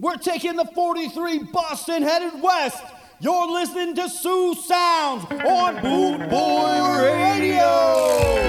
We're taking the 43 Boston headed west. You're listening to Sioux Sounds on Boot Boy Radio.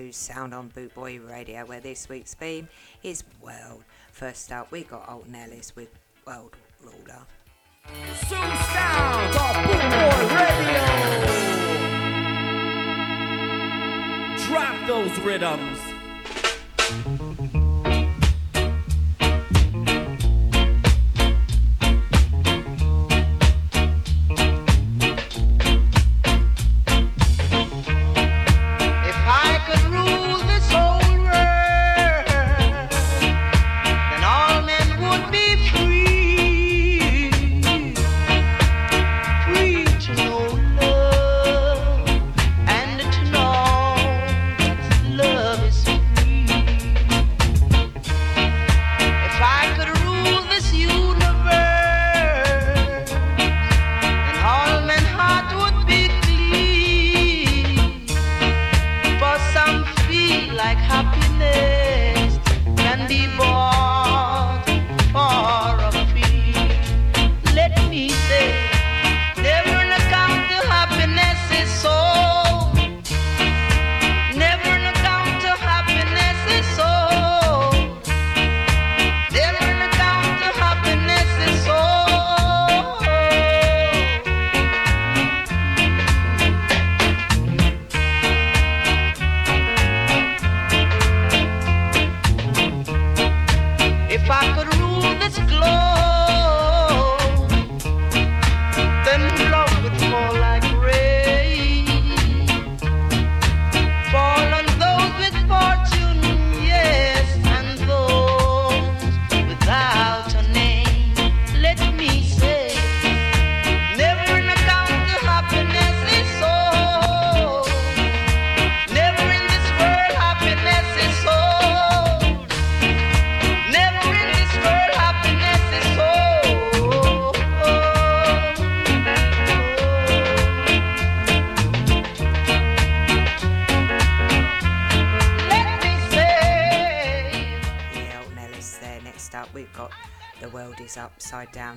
to Sound on Bootboy Radio, where this week's theme is World. First up, we got Alton Ellis with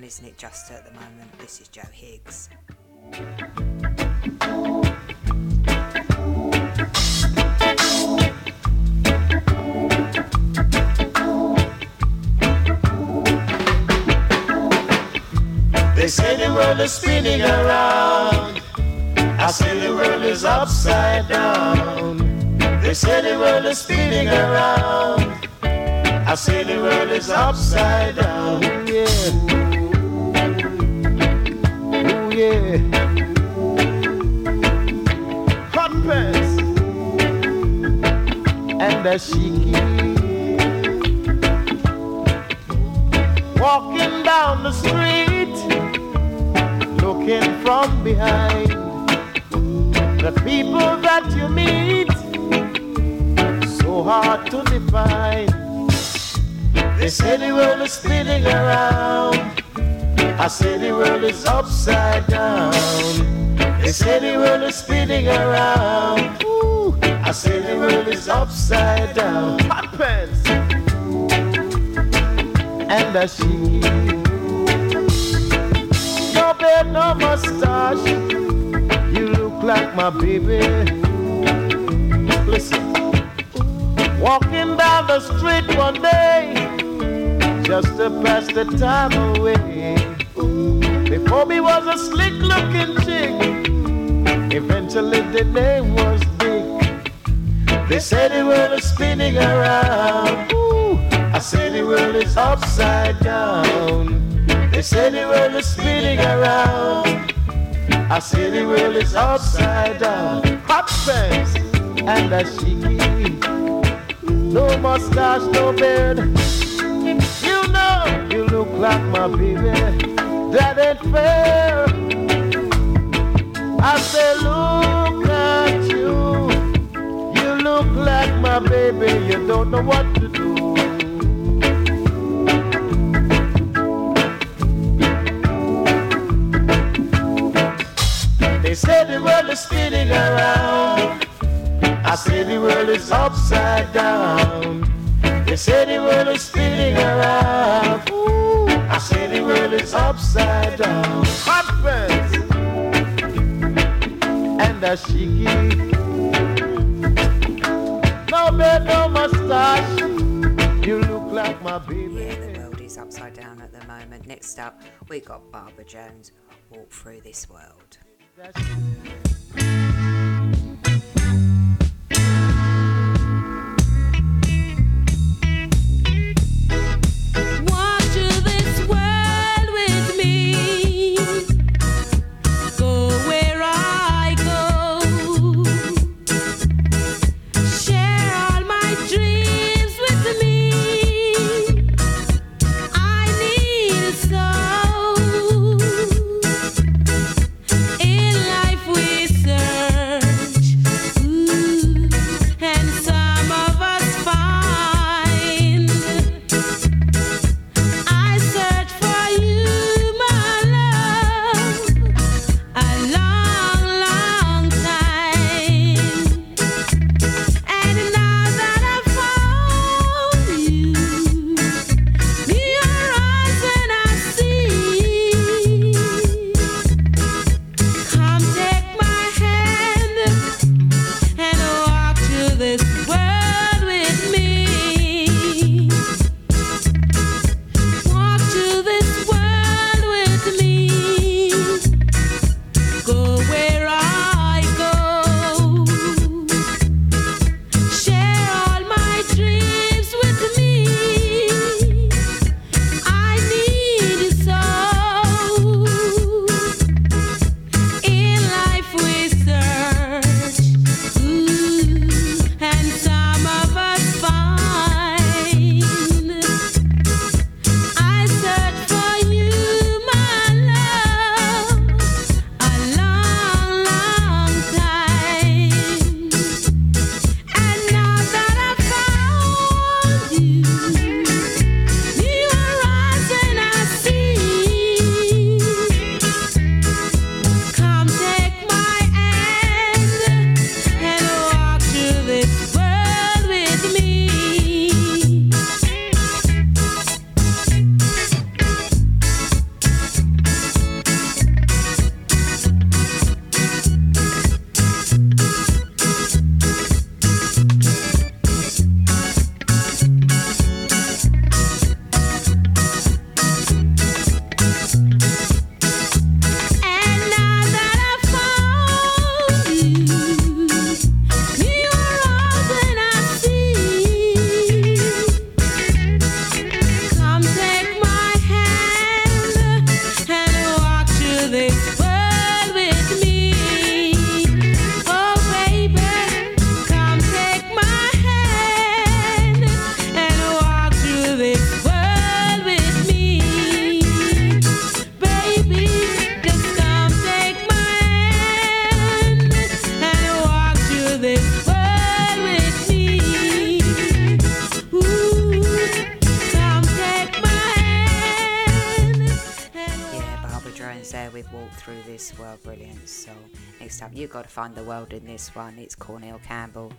on Isn't It Just at the moment. This is Joe Higgs. They say the world is spinning around. I say the world is upside down. They say the world is spinning around. I say the world is upside down. Yeah. Yeah. Hot pants and a shiki. Walking down the street, looking from behind. The people that you meet, so hard to define. They say the world is spinning around. I say the world is upside down. They say the world is spinning around. Ooh, I say the world is upside down. Hot pants and a sheet. No beard, no mustache. You look like my baby. Listen. Walking down the street one day, just to pass the time away. Me was a slick looking chick. Eventually the name was Dick. They say the world is spinning around. Ooh, I the world is upside down. They say the world is spinning around. I say the world is upside down. Hot pants and a shiki. No mustache, no beard. You know you look like my baby. That ain't I say, look at you. You look like my baby. You don't know what upside down. And a shiki. No beard, no mustache. You look like my baby. Yeah, the world is upside down at the moment. Next up, we got Barbara Jones. Walk through this world. it's Cornel Campbell.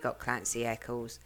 got Clancy Eccles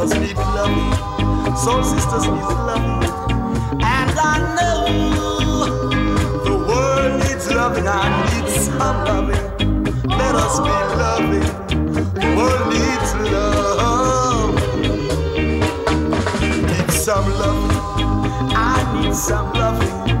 brothers need loving. soul sisters need loving, and I know the world needs loving, I need some loving. Let us be loving. The world needs love. Need some loving. I need some loving.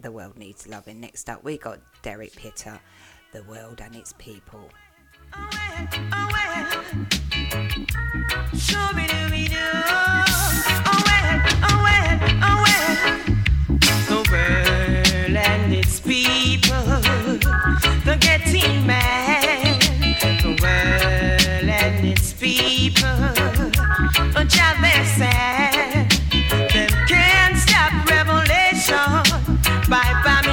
The World Needs Loving. Next up, we got Derek Pitter, The World and Its People. The world and its people, getting mad. The world and its people, sad. bye bye.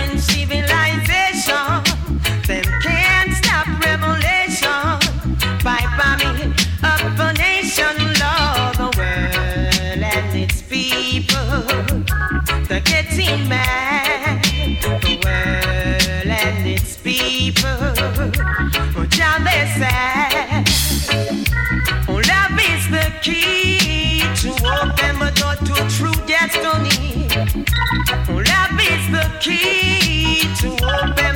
key to open.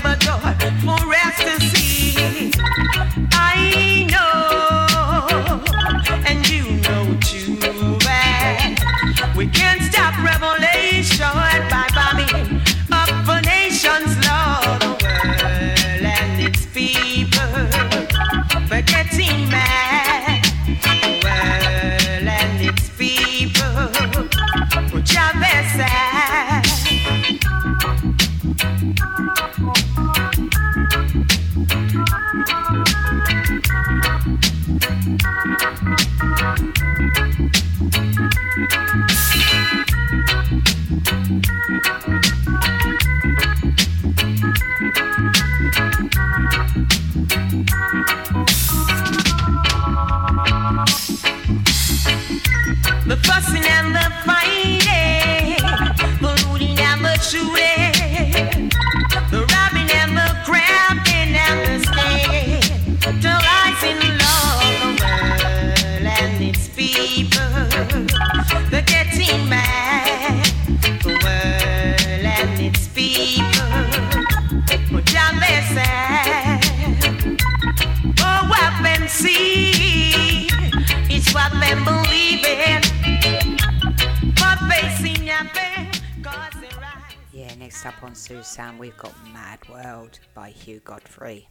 and we've got Mad World by Hugh Godfrey.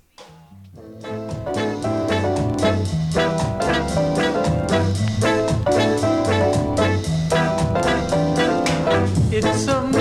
It's a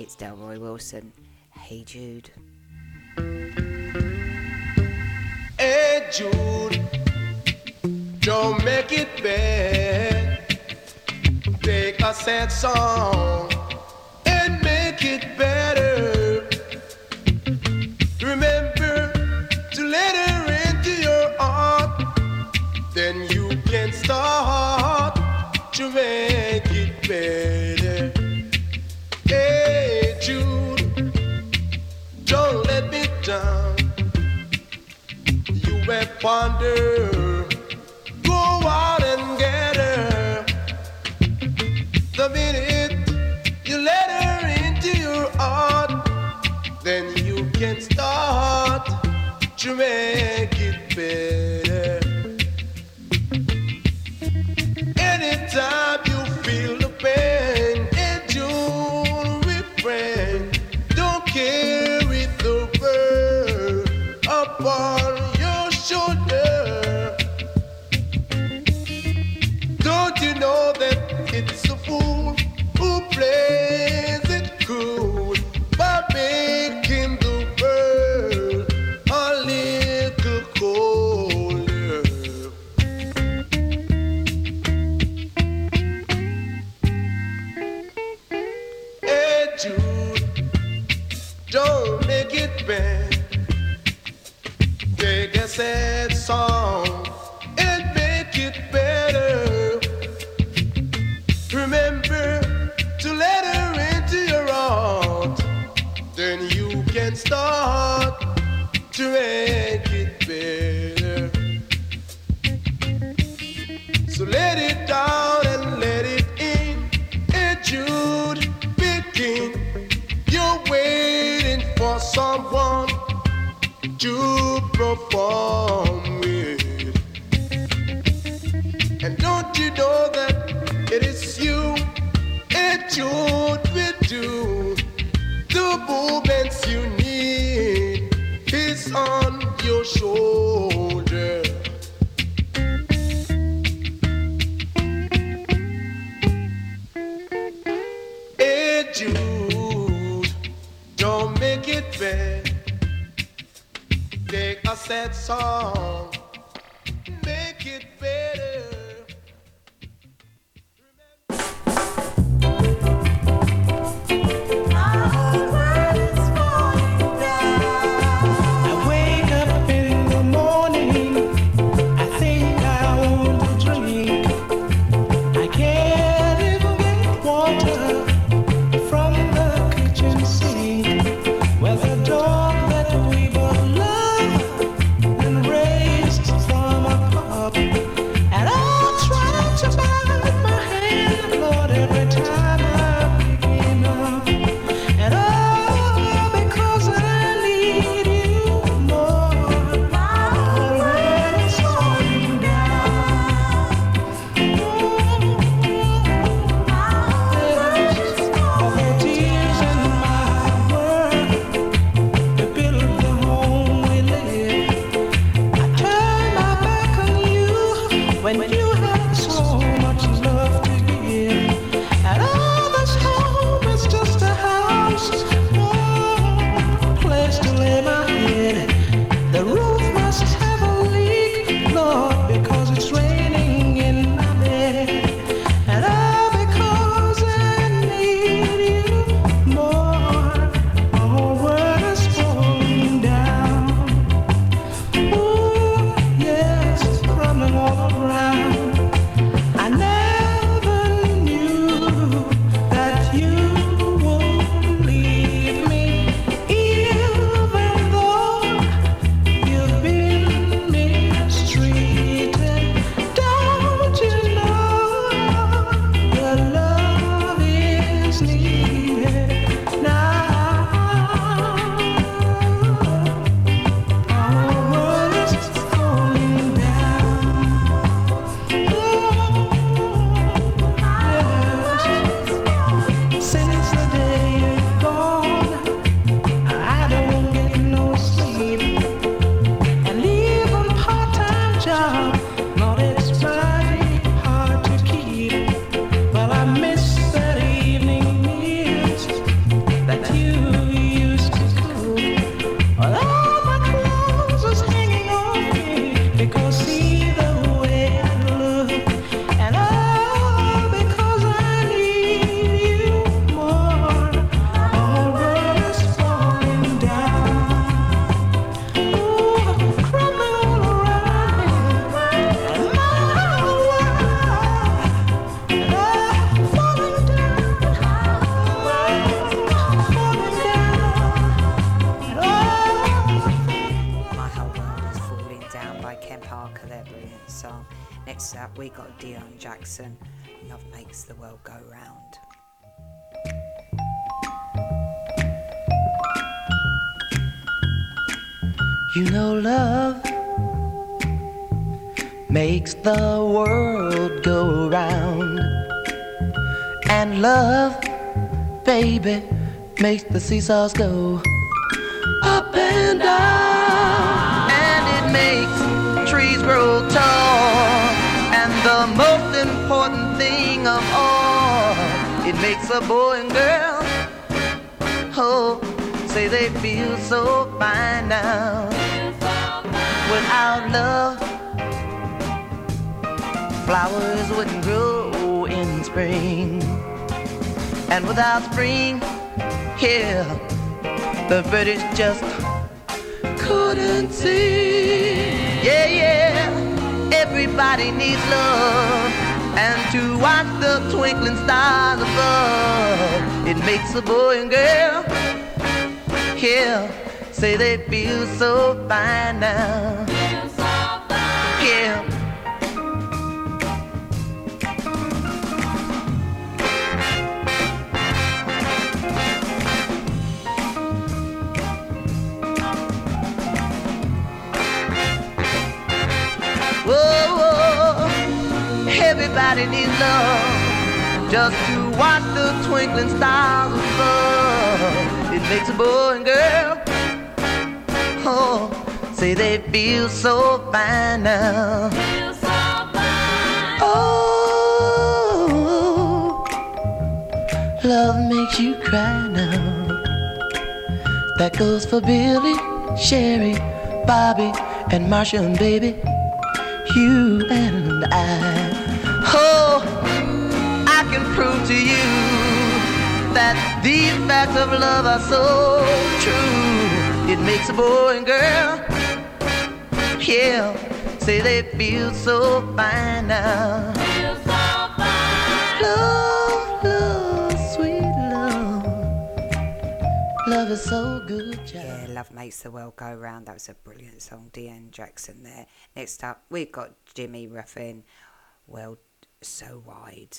It's Delroy Wilson. Hey Jude. Hey Jude, don't make it bad. Take a sad song and make it better. wander. Go out and get her. The minute you let her into your heart, then you can start to make it better. Jude, don't make it bad. Take a sad song. Makes the seesaws go up and down. And it makes trees grow tall. And the most important thing of all, it makes a boy and girl, oh, say they feel so fine now. Without love, flowers wouldn't grow in spring. And without spring here, the British just couldn't see. Yeah, yeah, everybody needs love. And to watch the twinkling stars above, it makes a boy and girl here say they feel so fine now. Everybody needs love just to watch the twinkling stars above. It makes a boy and girl, oh, say they feel so fine now. Feel so fine. Oh, love makes you cry now. That goes for Billy, Sherry, Bobby, and Marsha and baby, you and I. I can prove to you that these facts of love are so true. It makes a boy and girl, yeah, say they feel so fine now. Feel so fine. Love, love, sweet love. Love is so good, child. Yeah, Love Makes the World Go Round. That was a brilliant song. Deon Jackson there. Next up, we've got Jimmy Ruffin. Well so wide.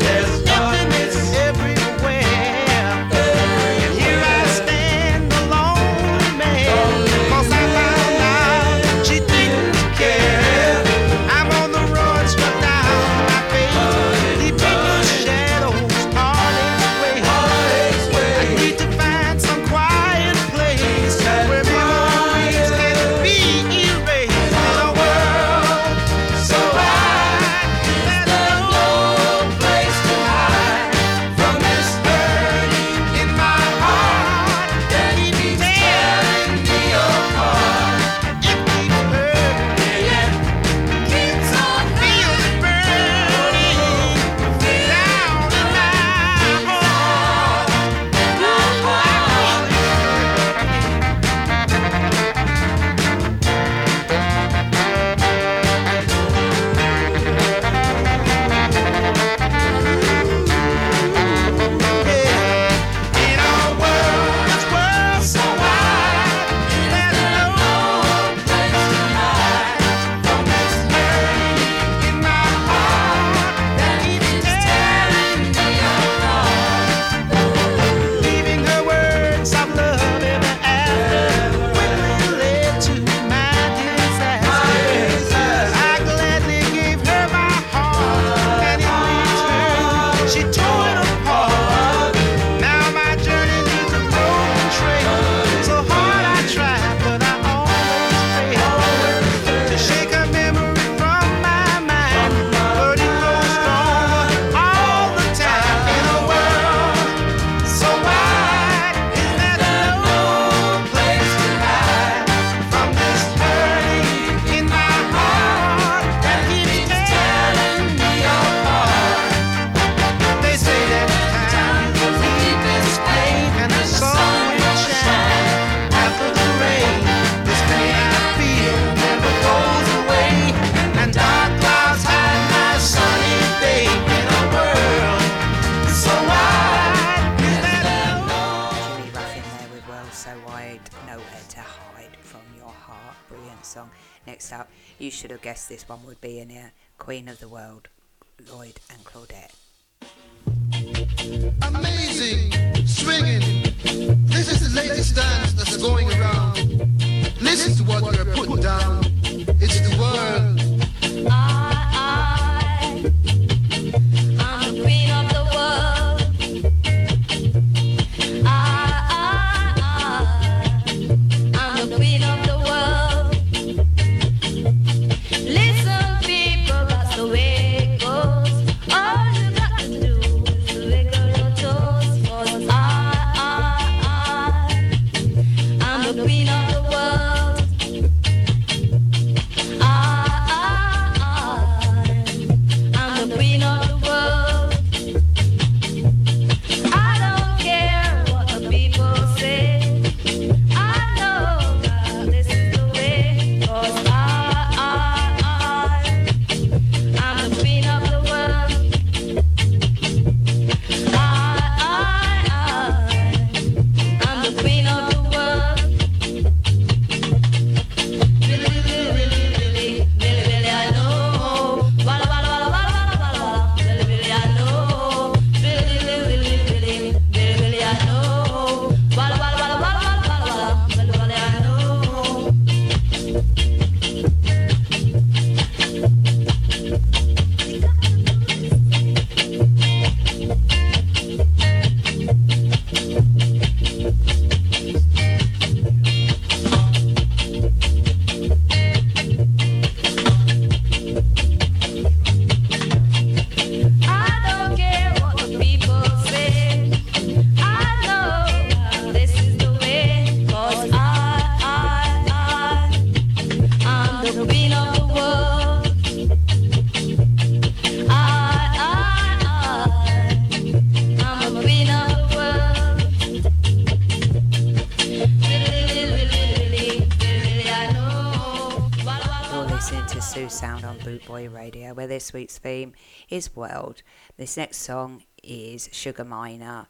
Week's theme is World. This next song is Sugar Minott.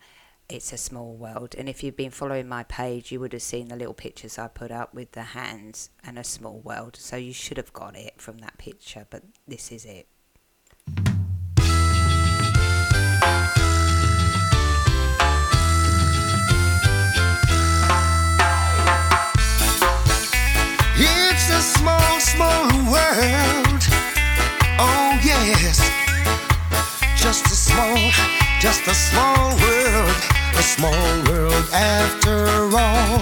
It's a small world, and if you've been following my page, you would have seen the little pictures I put up with the hands and a small world. So you should have got it from that picture, but this is it. It's a small, small world. Oh, yes. Just a small, just a small world. A small world after all.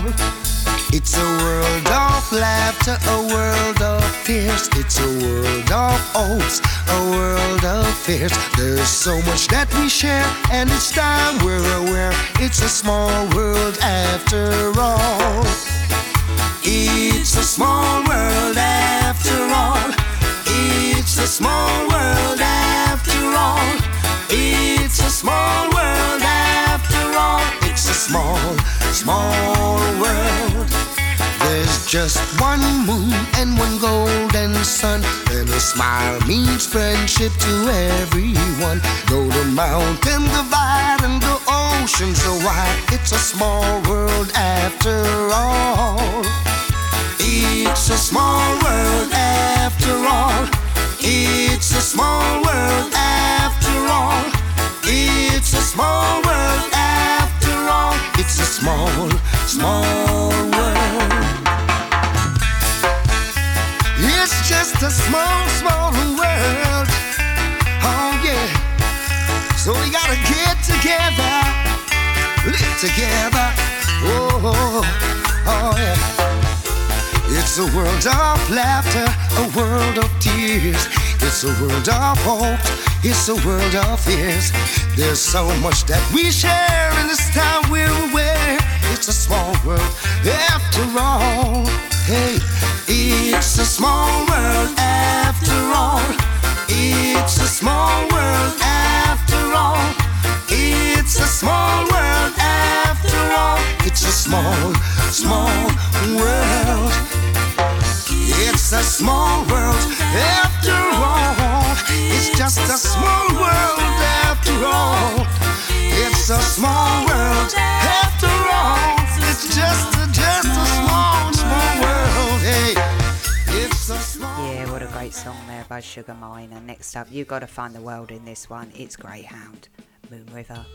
It's a world of laughter, a world of tears. It's a world of hopes, a world of fears. There's so much that we share, and it's time we're aware. It's a small world after all. It's a small world after a small world after all. It's a small world after all. It's a small, small world. There's just one moon and one golden sun, and a smile means friendship to everyone. Though the mountain divide and the oceans are wide, it's a small world after all. It's a small world after all. It's a small world after all. It's a small world after all. It's a small, small world. It's just a small, small world. Oh yeah. So we gotta get together, live together. Oh, oh oh, oh yeah. It's a world of laughter, a world of tears. It's a world of hope, it's a world of fears. There's so much that we share in this time we're aware. It's a small world after all. Hey, it's a small world after all. It's a small world after all. It's a small world small, small world. It's a small world after all. It's just a small world after all. It's a small world after all. It's just a, just a small, small world. Hey, it's a small. Yeah, what a great song there by Sugar Minott. Next up, you got to find the world in this one. It's Greyhound, Moon river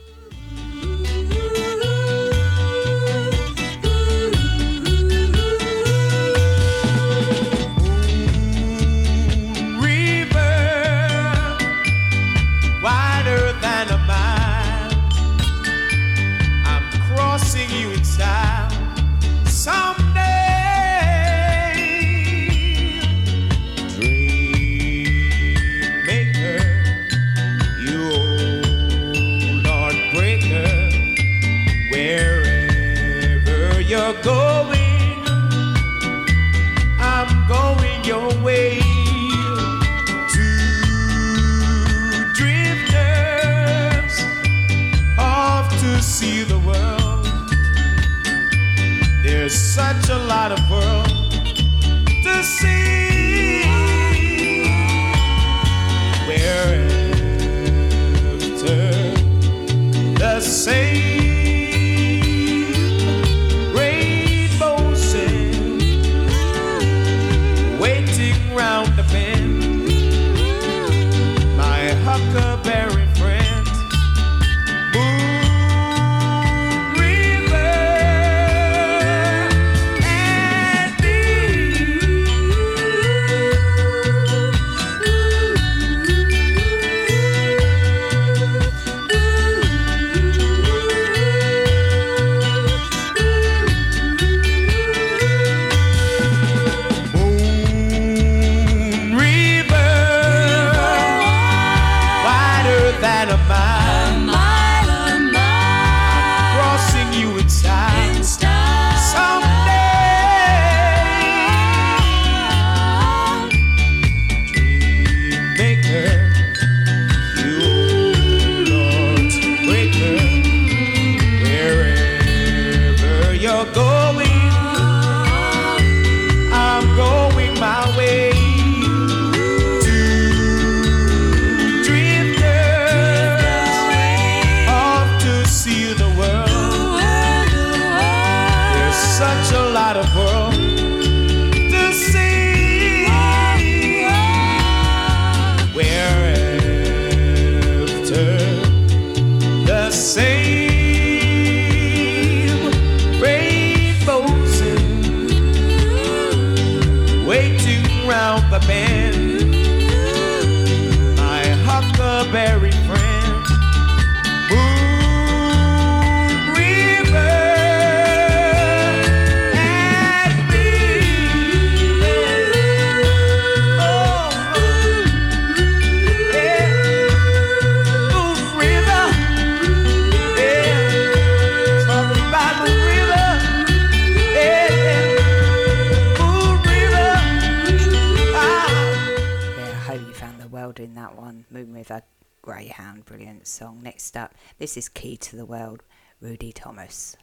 wider than a mile. I'm crossing you in style someday. Dream maker, you old heartbreaker, wherever you're going, such a lot of world Rudy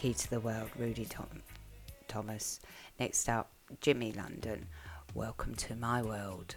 Key to the World, Rudy Tom- Thomas. Next up, Jimmy London. Welcome to my world.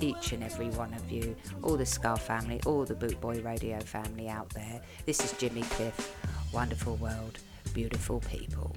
each and every one of you, all the Ska family, all the Bootboy Radio family out there. This is Jimmy Cliff. Wonderful world, beautiful people.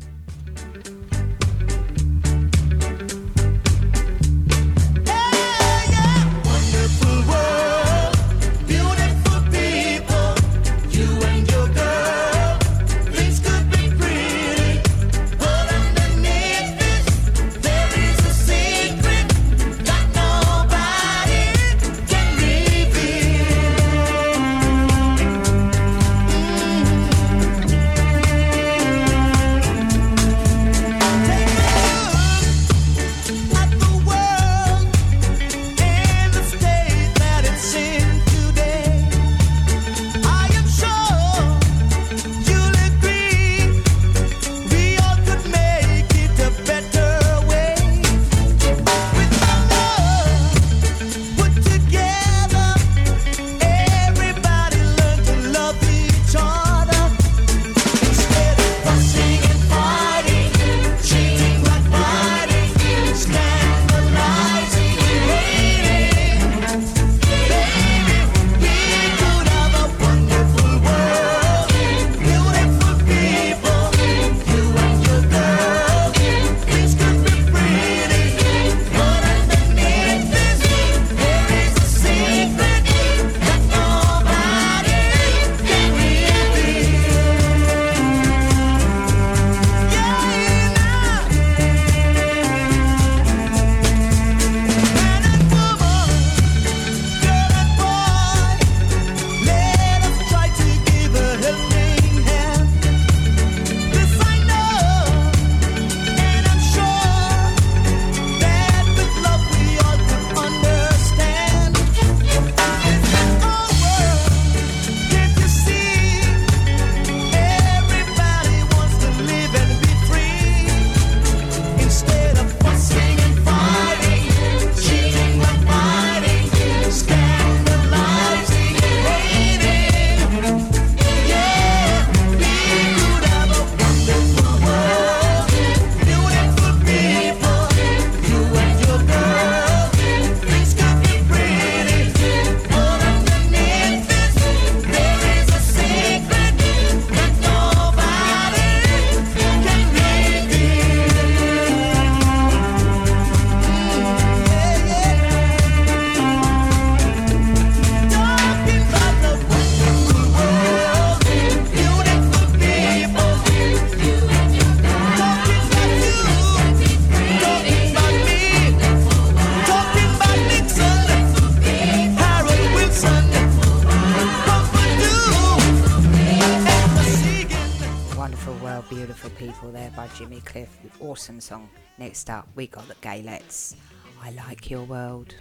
we got the Gaylads. I like your world.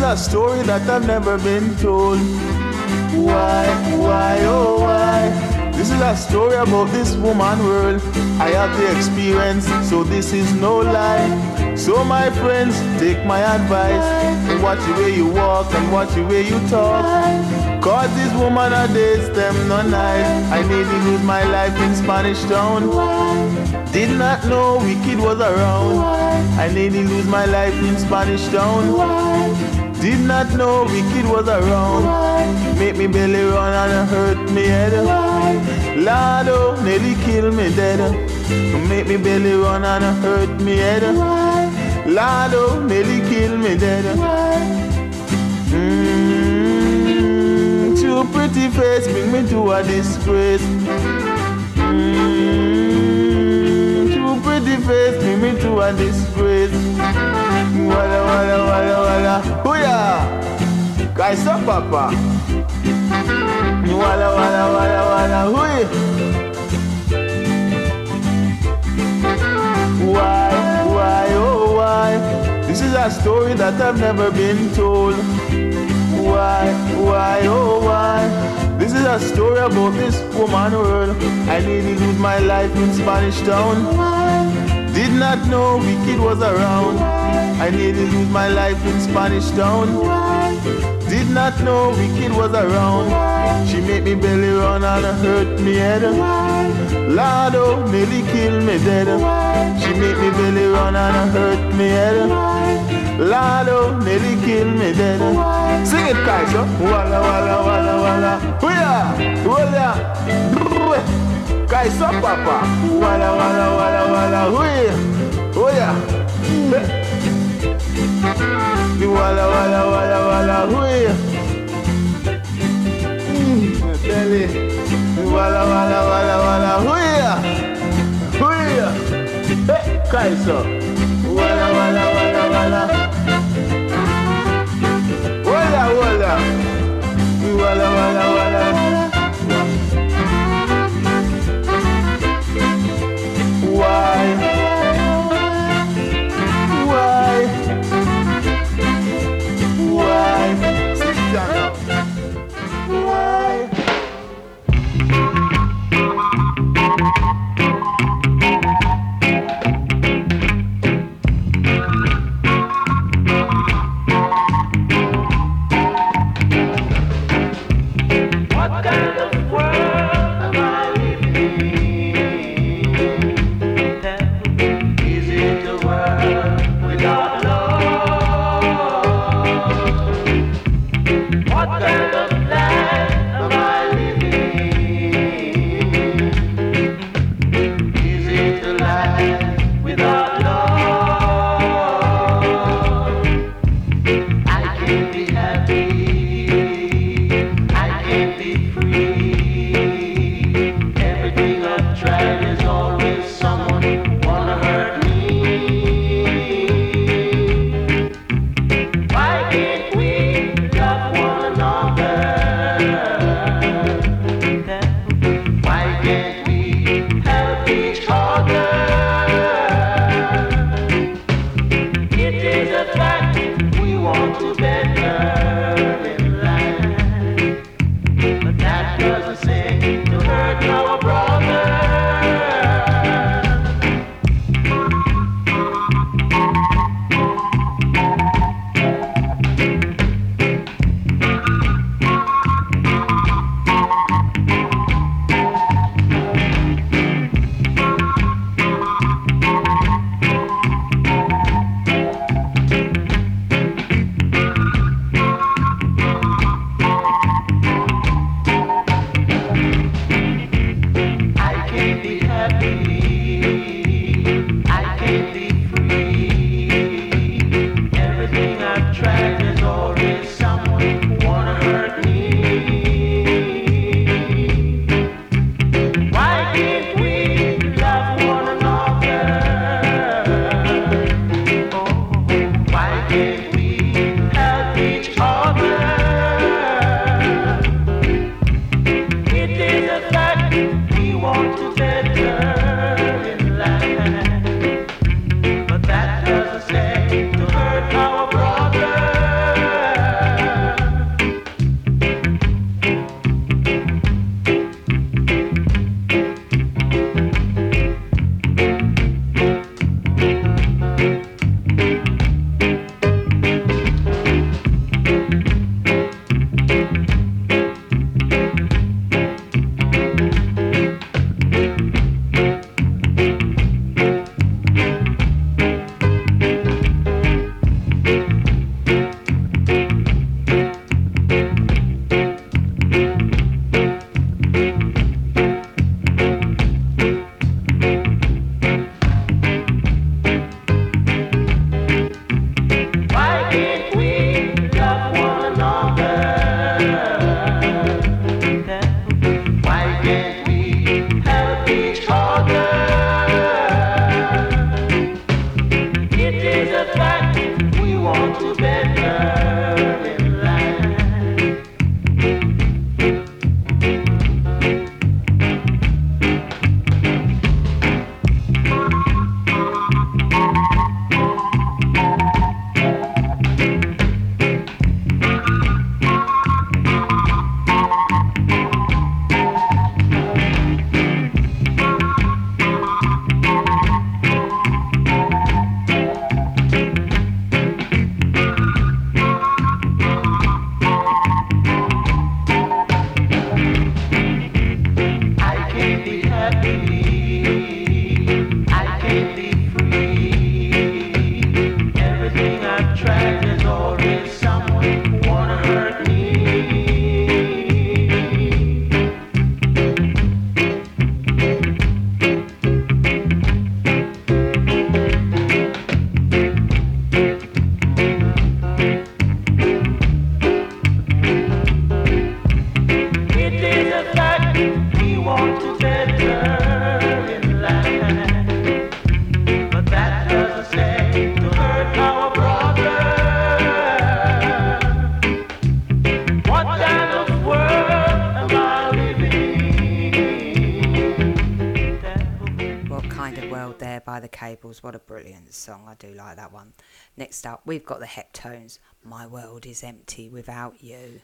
Is a story that I've never been told. Why, why, oh why? This is a story about this woman world. I have the experience, so this is no lie. So my friends, take my advice watch the way you walk and watch the way you talk. Cause this woman nowadays, them no nice. I nearly lose my life in Spanish Town. Did not know wicked was around. I nearly lose my life in Spanish Town. Did not know wicked was around. Make me belly run and hurt me head. Lord, oh, nearly kill me dead. Make me belly run and hurt me head. Lord, oh, nearly kill me dead. Mm, too pretty face bring me to a disgrace. Mm, too pretty face bring me to a disgrace. Walla walla walla walla, hooya! Guys up, papa. Walla walla walla walla, hooya! Why, why, oh why? This is a story that I've never been told. Why, why, oh why? This is a story about this woman world. I nearly lose my life in Spanish Town. Did not know wicked was around. I nearly lose my life in Spanish Town. Did not know wicked was around. She make me belly run and hurt me head. Lord, oh, nearly kill me dead. She make me belly run and hurt me head. Oh, nearly kill me dead. Sing it, Kaiser. Walla, walla, walla, walla. Hooya, hooya. Kaiser, papa. Walla, walla, walla, walla. Hooya, hooya. Walla, walla, walla, walla. Hooya. Mm, belly. Walla, walla, walla, walla. Hooya, hooya. Hey, Kaiser. Walla, walla, walla, walla. Walla, walla. Walla, walla, walla. kind of world there by the cables. What a brilliant song. I do like that one. Next up, we've got the Heptones. My world is empty without you.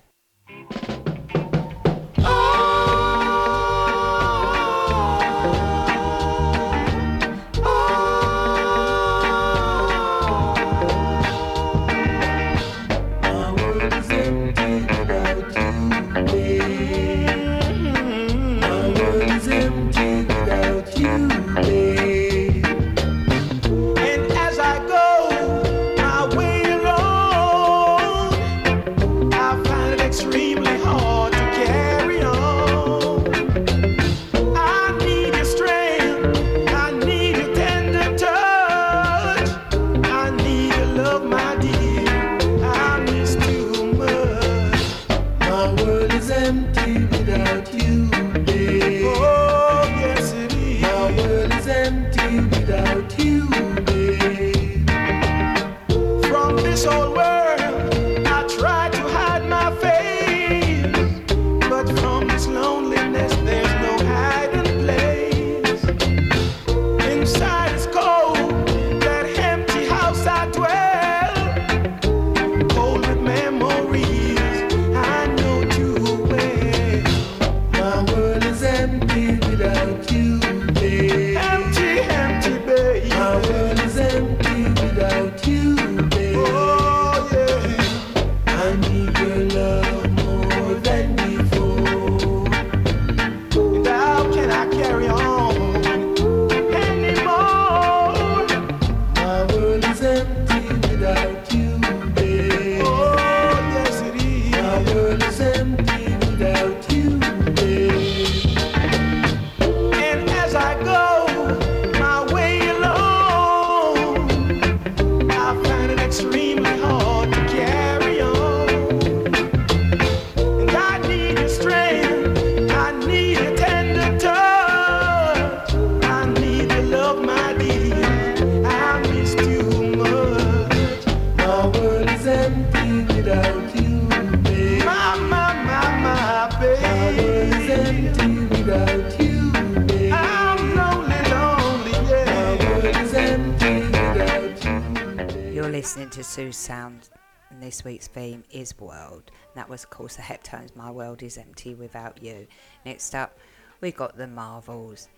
this week's theme is world. And that was, of course, the Heptones, My World is Empty Without You. Next up, we got the Marvels.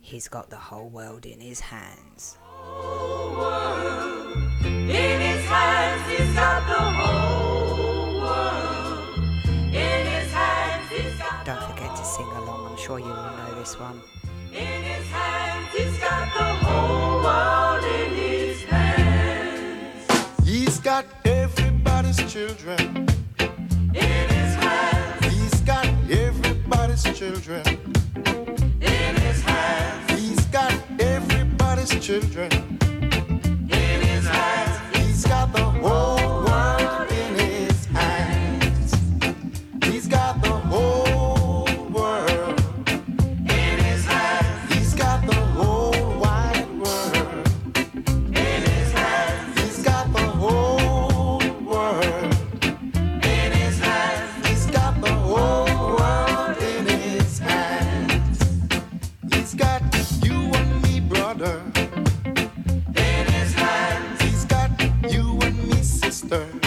He's got the whole world in his hands. Don't forget to sing along, I'm sure you all know this one. In his hands, he's got the whole world. children. He's got everybody's children. In his hands. He's got everybody's children. In his hands. He's got the whole shoulder. In his hands, he's got you and me, sister.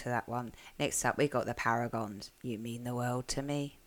To that one. Next up, we got the Paragons. You mean the world to me.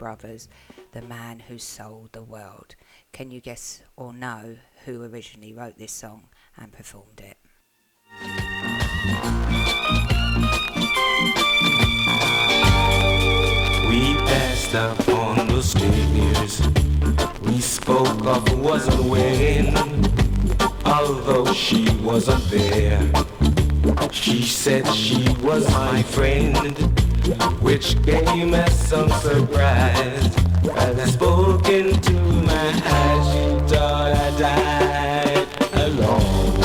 Brothers, The Man Who Sold the World. Can you guess or know who originally wrote this song and performed it? We passed up on the stairs. We spoke of who wasn't when, although she wasn't there. She said she was my friend, which came as some surprise. As I spoke into my eyes, she thought I died alone,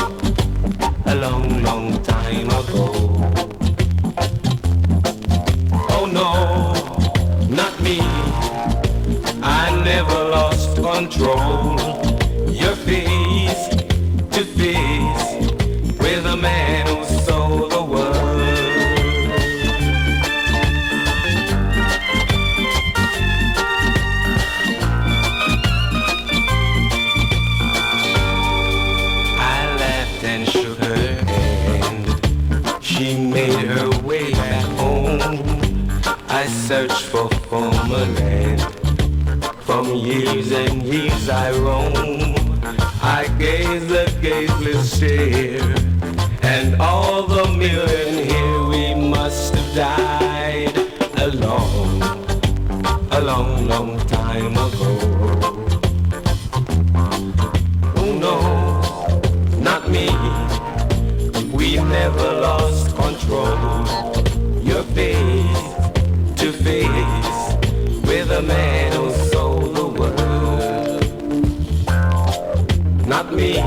a long, long time ago. Oh no, not me. I never lost control. I searched for former land. From years and years I roam. I gaze a gazeless stare. And all the million here we must have died a long, a long, long time ago. Man who sold the world. Not me.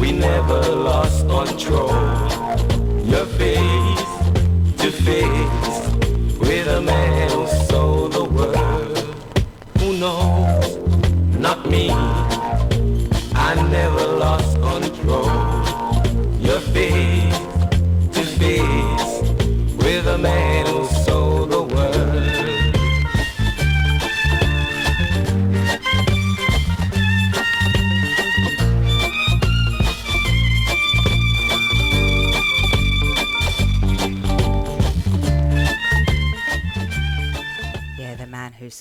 We, never lost control. Your face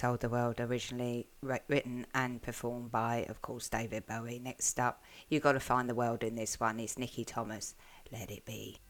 Sold the World, originally written and performed by, of course, David Bowie. Next up, you got to find the world in this one. It's Nicky Thomas. Let it be.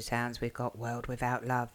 Sounds we've got World Without Love.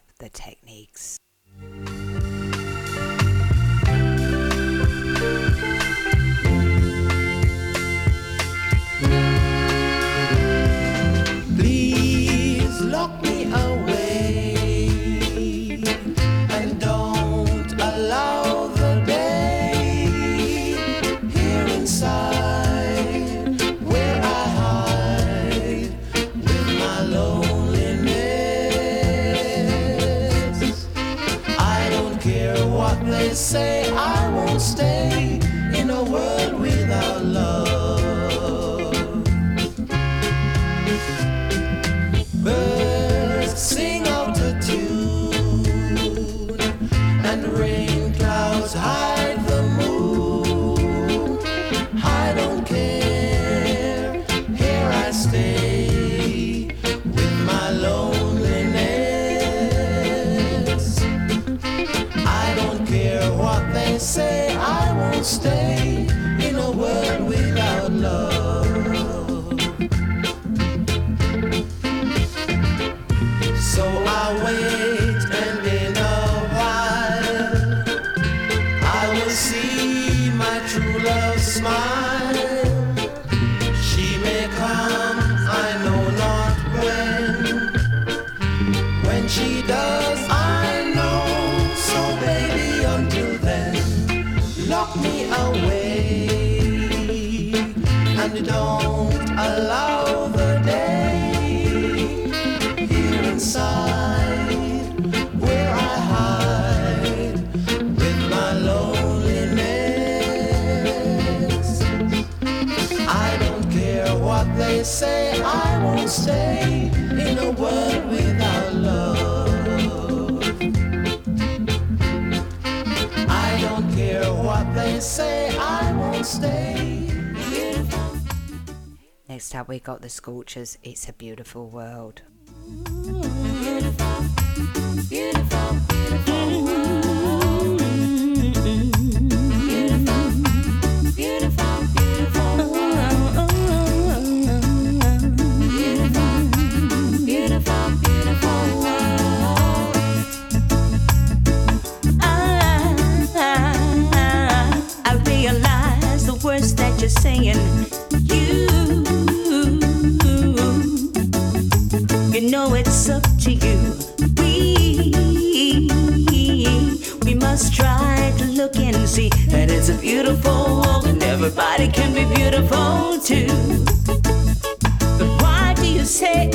Next up, we got the Scorchers. It's a beautiful world. Beautiful, beautiful, beautiful. to. But why do you say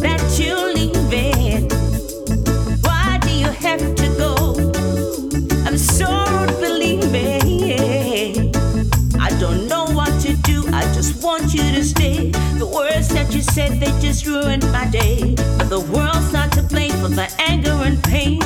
that you're leaving? Why do you have to go? I'm so. I don't know what to do. I just want you to stay. The words that you said they just ruined my day. But the world's not to blame for the anger and pain.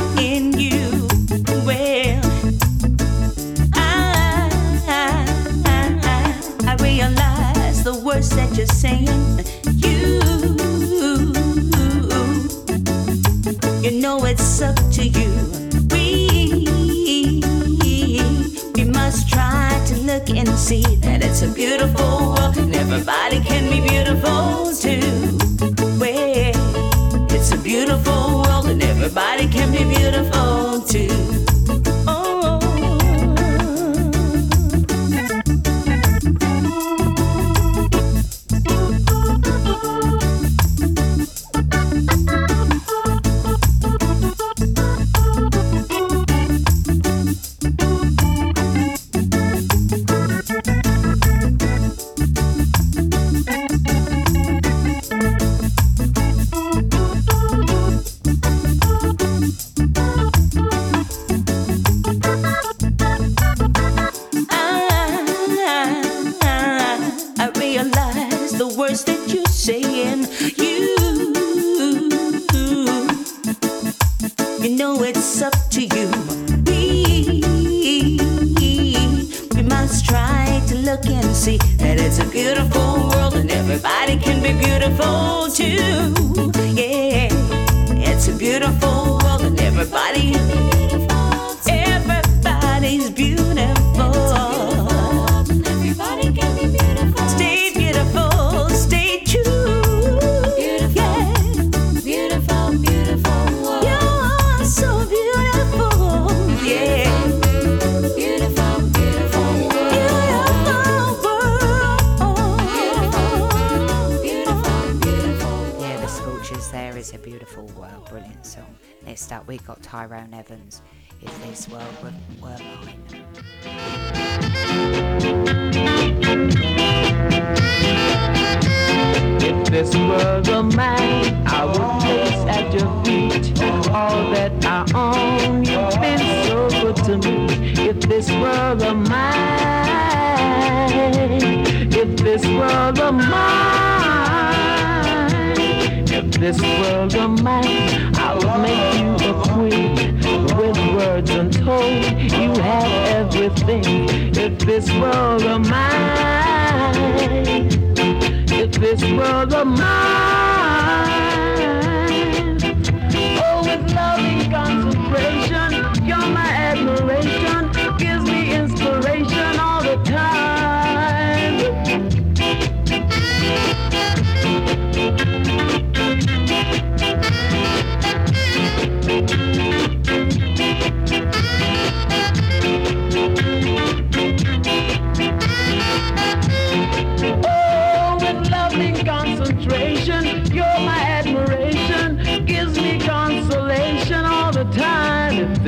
beautiful, and everybody can be beautiful too. Well, it's a beautiful world, and everybody can be beautiful too. This world of mine,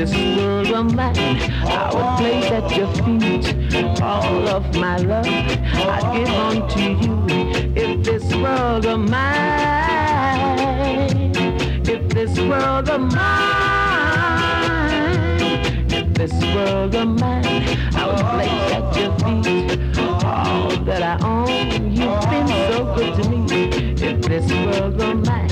this world were man, I would place at your feet all of my love. I'd give unto you. If this world were man, if this world were mine, if this world were man, I would place at your feet all that I own. You've been so good to me. If this world were man,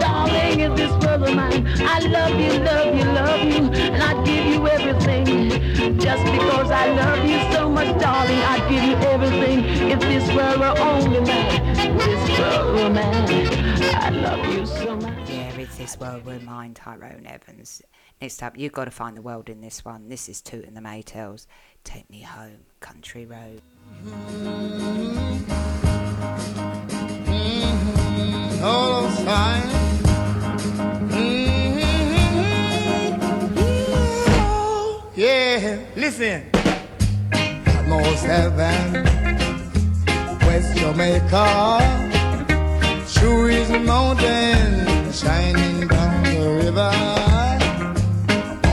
darling, if this were a man, I love you, love you, love you, and I'd give you everything. Just because I love you so much, darling, I'd give you everything. If this were only man, if this were a man, I love you so much. Yeah, if this world were mine, Tyrone Evans. Next up, you've got to find the world in this one. This is Toots and the Maytals. Take me home, country road. all those signs. Mm-hmm. Mm-hmm. Yeah, listen. Almost heaven, West Jamaica, trees and mountains shining down the river.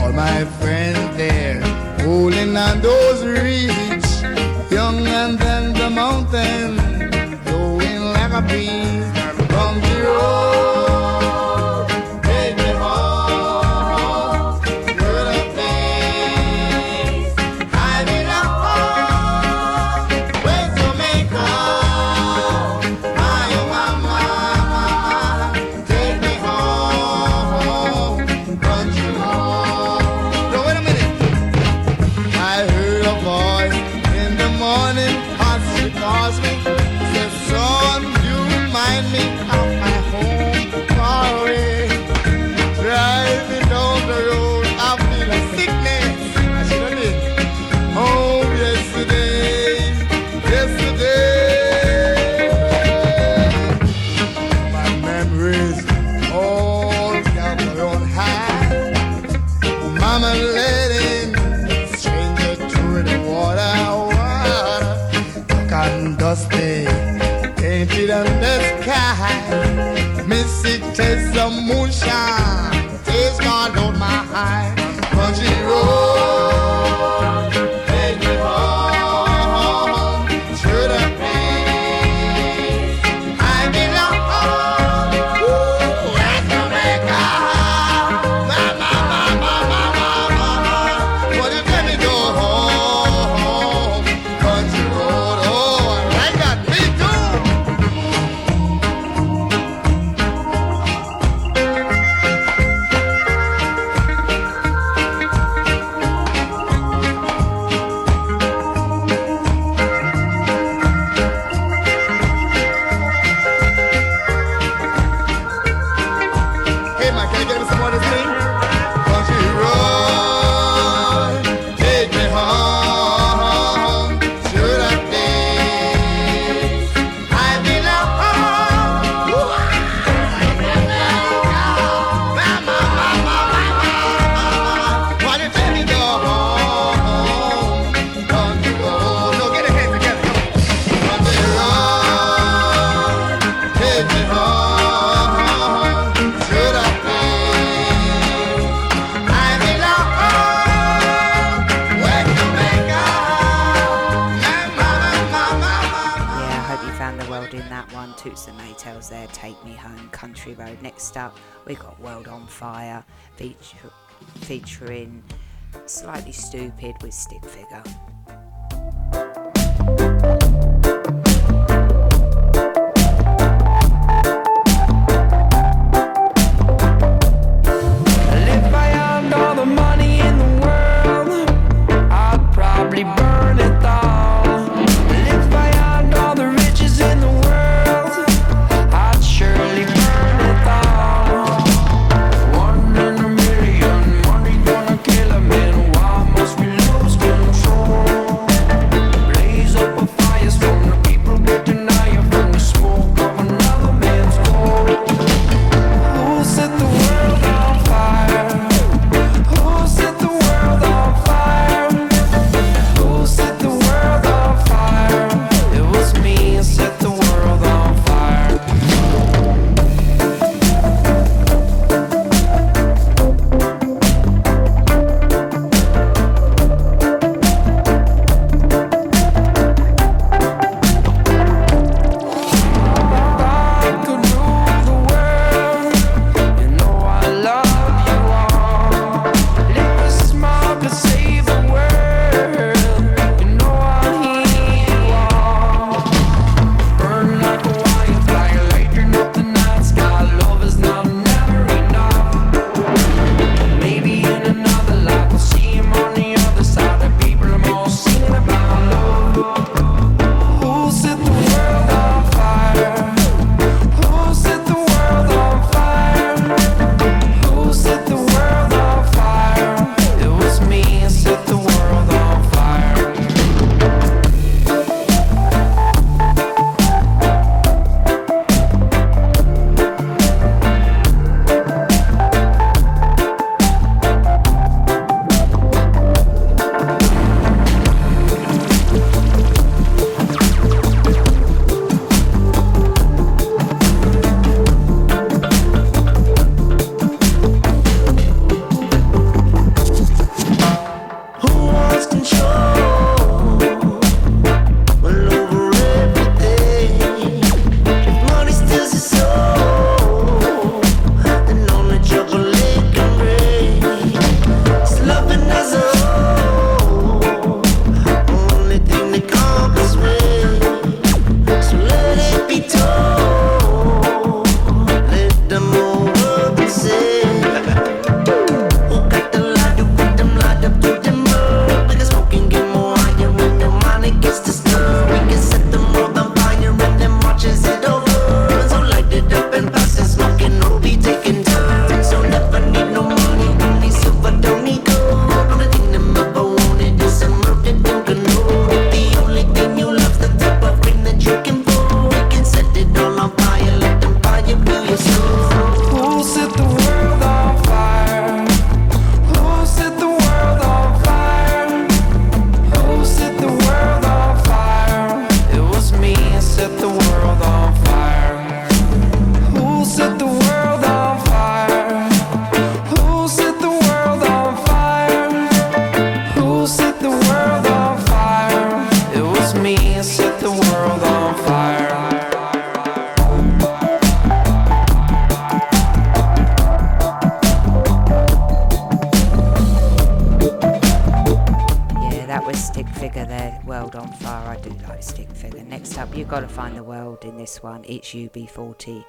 All my friends there, holding on those reeds, young and then the mountain, going like a bee from the road. mucha featuring Slightly Stoopid with Stick Figure. UB40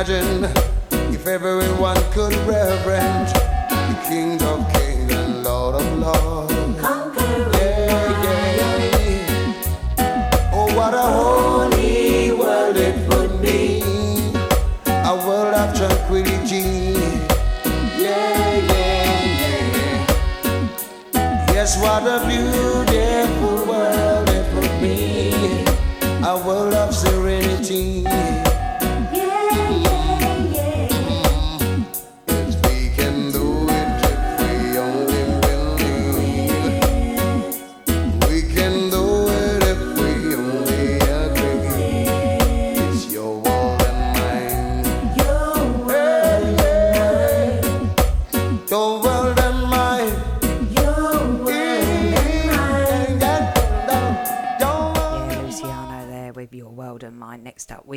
imagine if everyone could reverence the King of Kings and Lord of Lords. Yeah, yeah. Oh, what a holy world it would be. A world of tranquility. Yeah, yeah, yeah. Yes, what a beauty.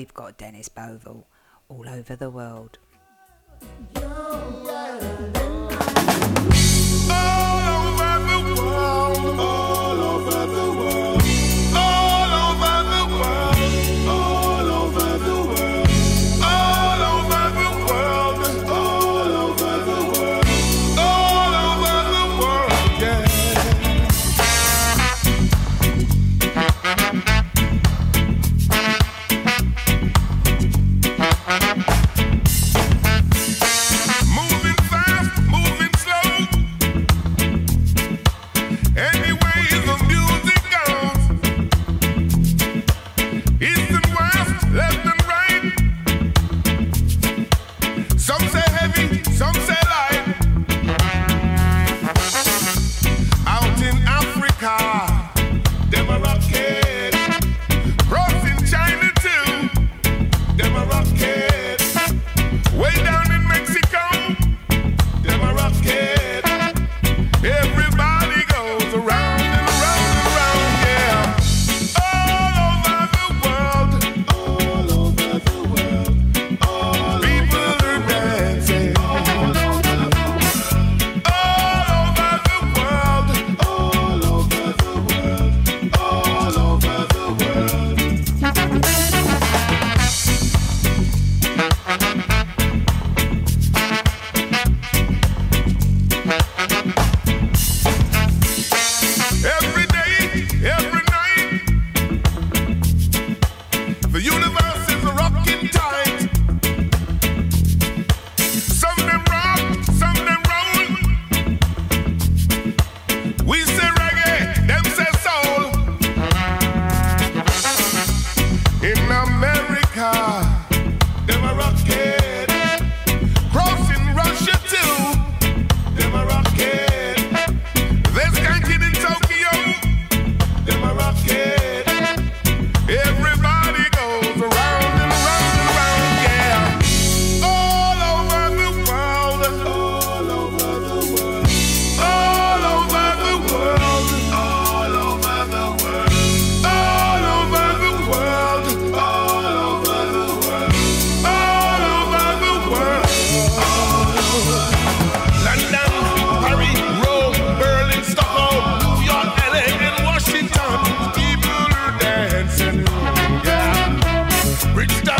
we've got Dennis Bovell all over the world.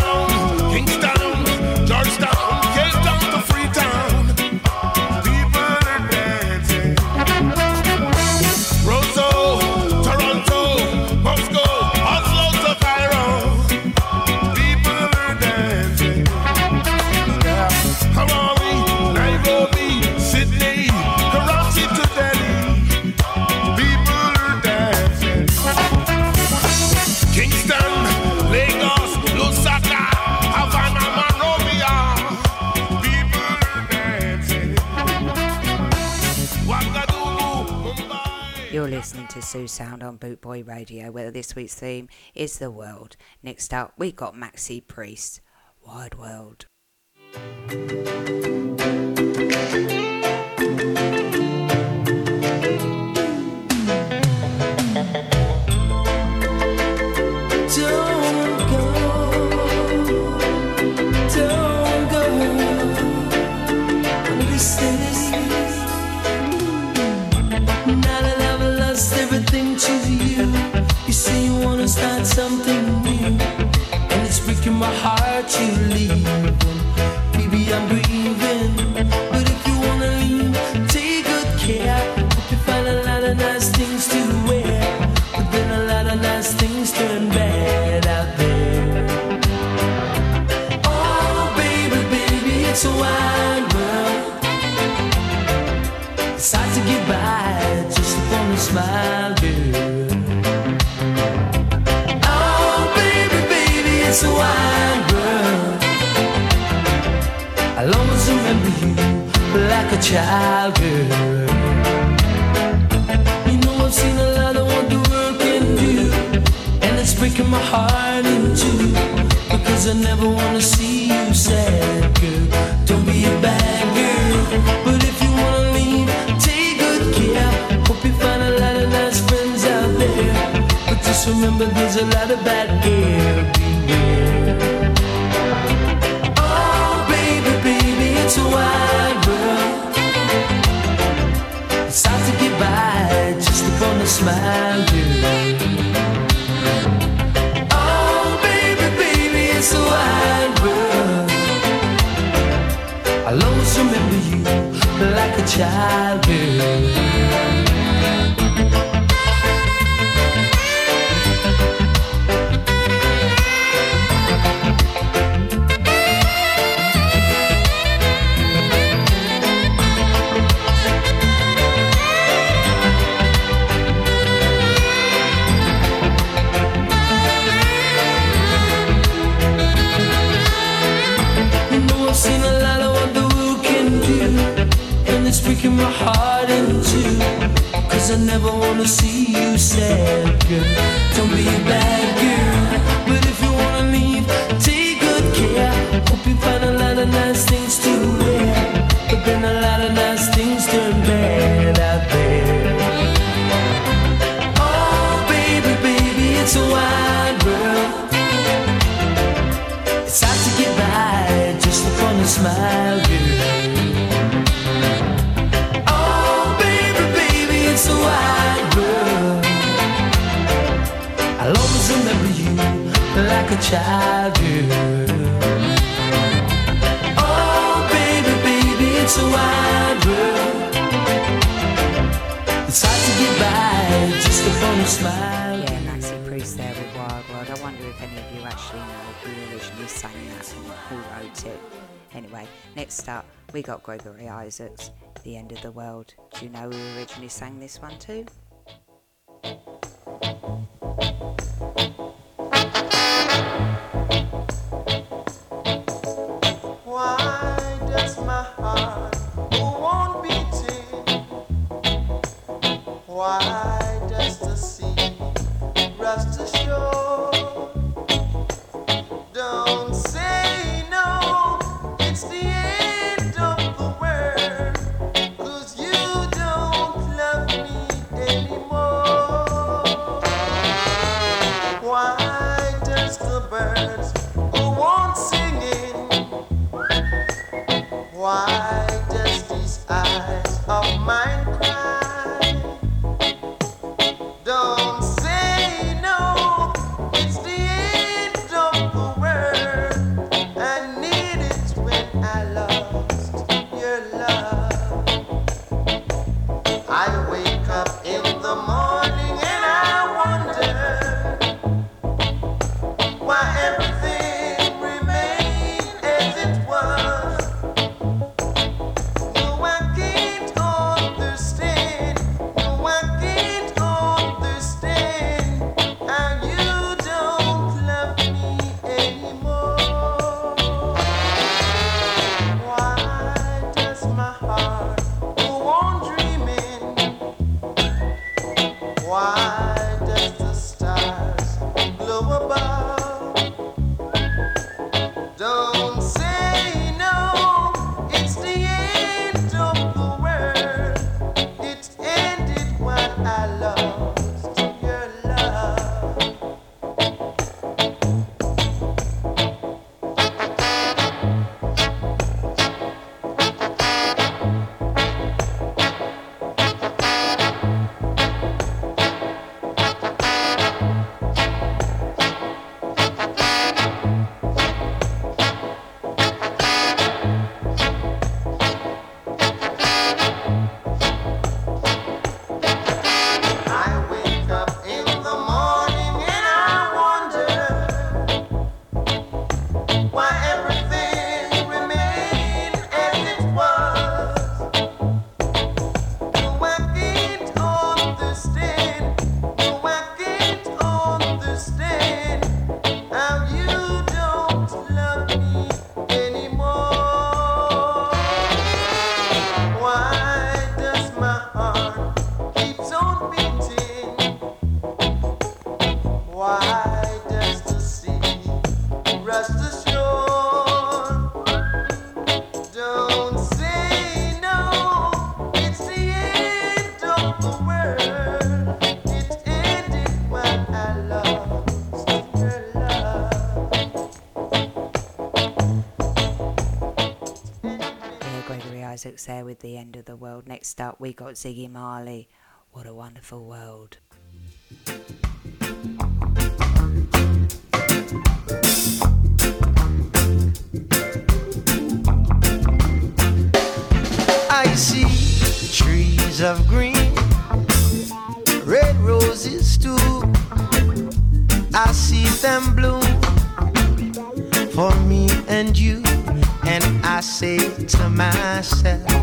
down. Sue Sound on Bootboy Radio, where this week's theme is the world. Next up, we got Maxi Priest, Wild World. understand something new, and it's breaking my heart you leave. Baby, I'm breathing. It's a wide world. I'll always remember you like a child, girl. You know I've seen a lot of what the world can do, and it's breaking my heart in two. Because I never wanna see you sad, girl. Don't be a bad girl, but if you wanna leave, take good care. Hope you find a lot of nice friends out there. But just remember, there's a lot of bad air. It's a wide world. It's hard to get by just upon a smile, girl. Oh, baby, baby, it's a wide world. I'll always remember you like a child, girl. Breaking my heart in two. Cause I never wanna see you sad, girl. Don't be a bad girl Oh, baby, baby, it's a world. It's hard to get by just smile. Yeah, Priest there with Wild World. I wonder if any of you actually know who originally sang that who wrote it. Anyway, next up, we got Gregory Isaacs, The End of the World. Do you know who originally sang this one too? Why there with the end of the world. Next up, we got Ziggy Marley. What a wonderful world. I see trees of green, red roses too. I see them bloom for me say to myself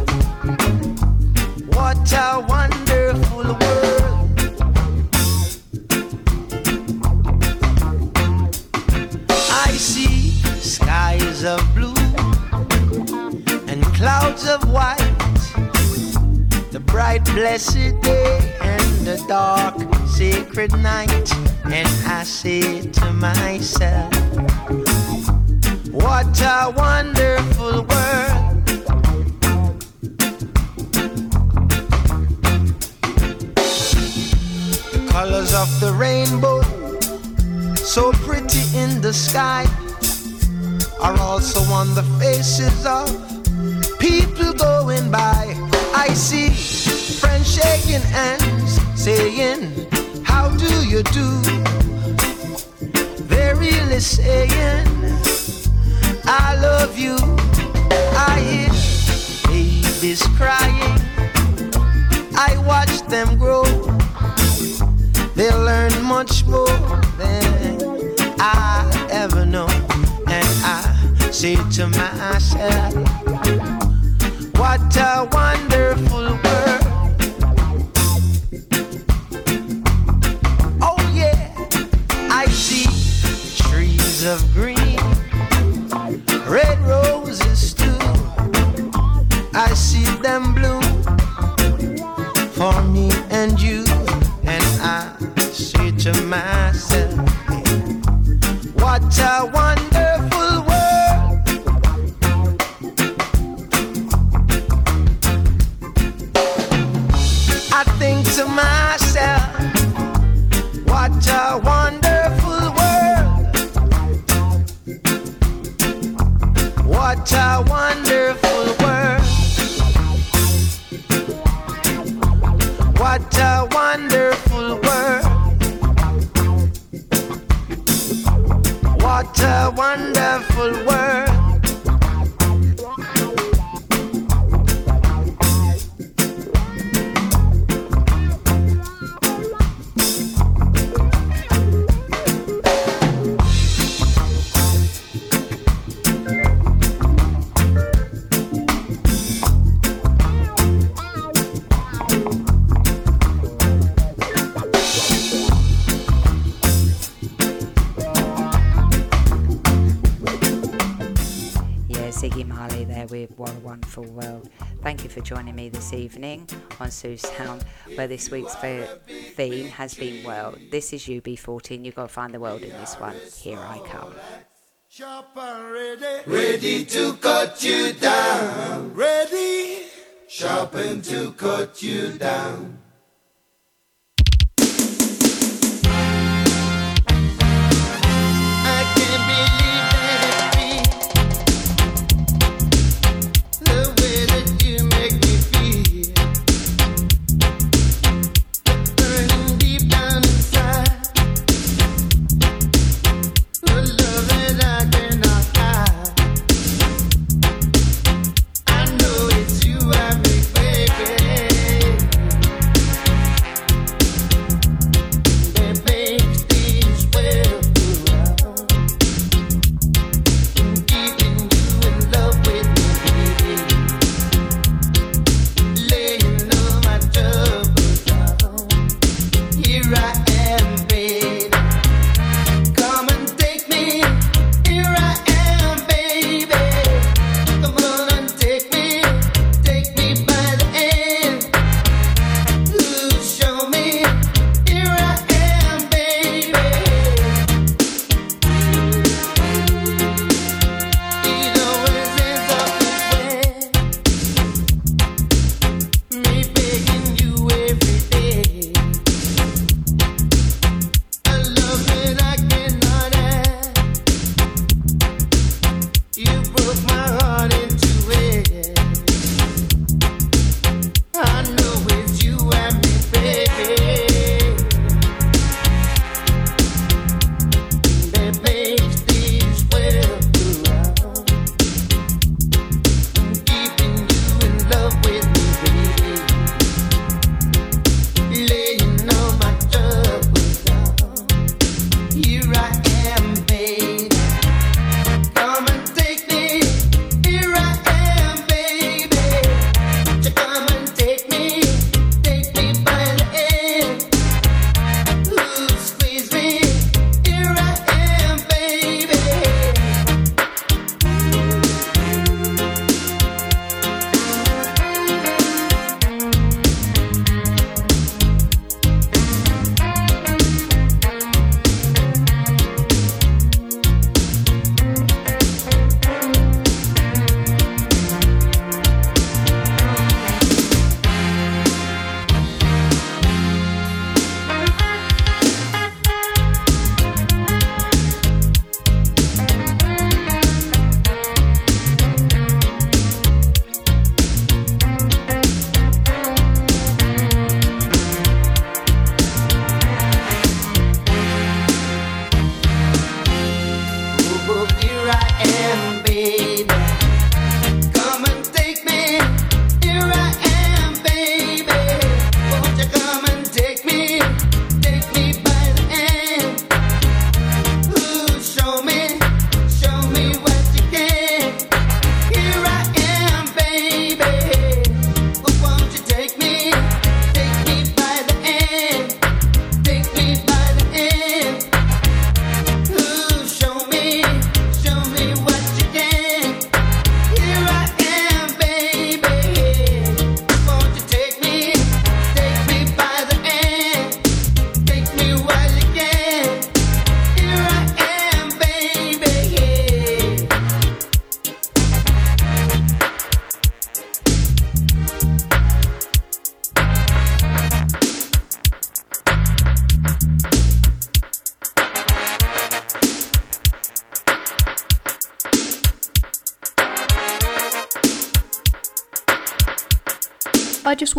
evening on Sue Sound, where this week's theme has been world. This is UB40. You've got to find the world in this one. Here I come. Sharp and ready. Ready to cut you down. Ready. sharpen to cut you down.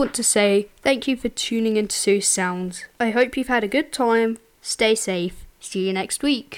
Want to say thank you for tuning into Sue Sounds. I hope you've had a good time. Stay safe. See you next week.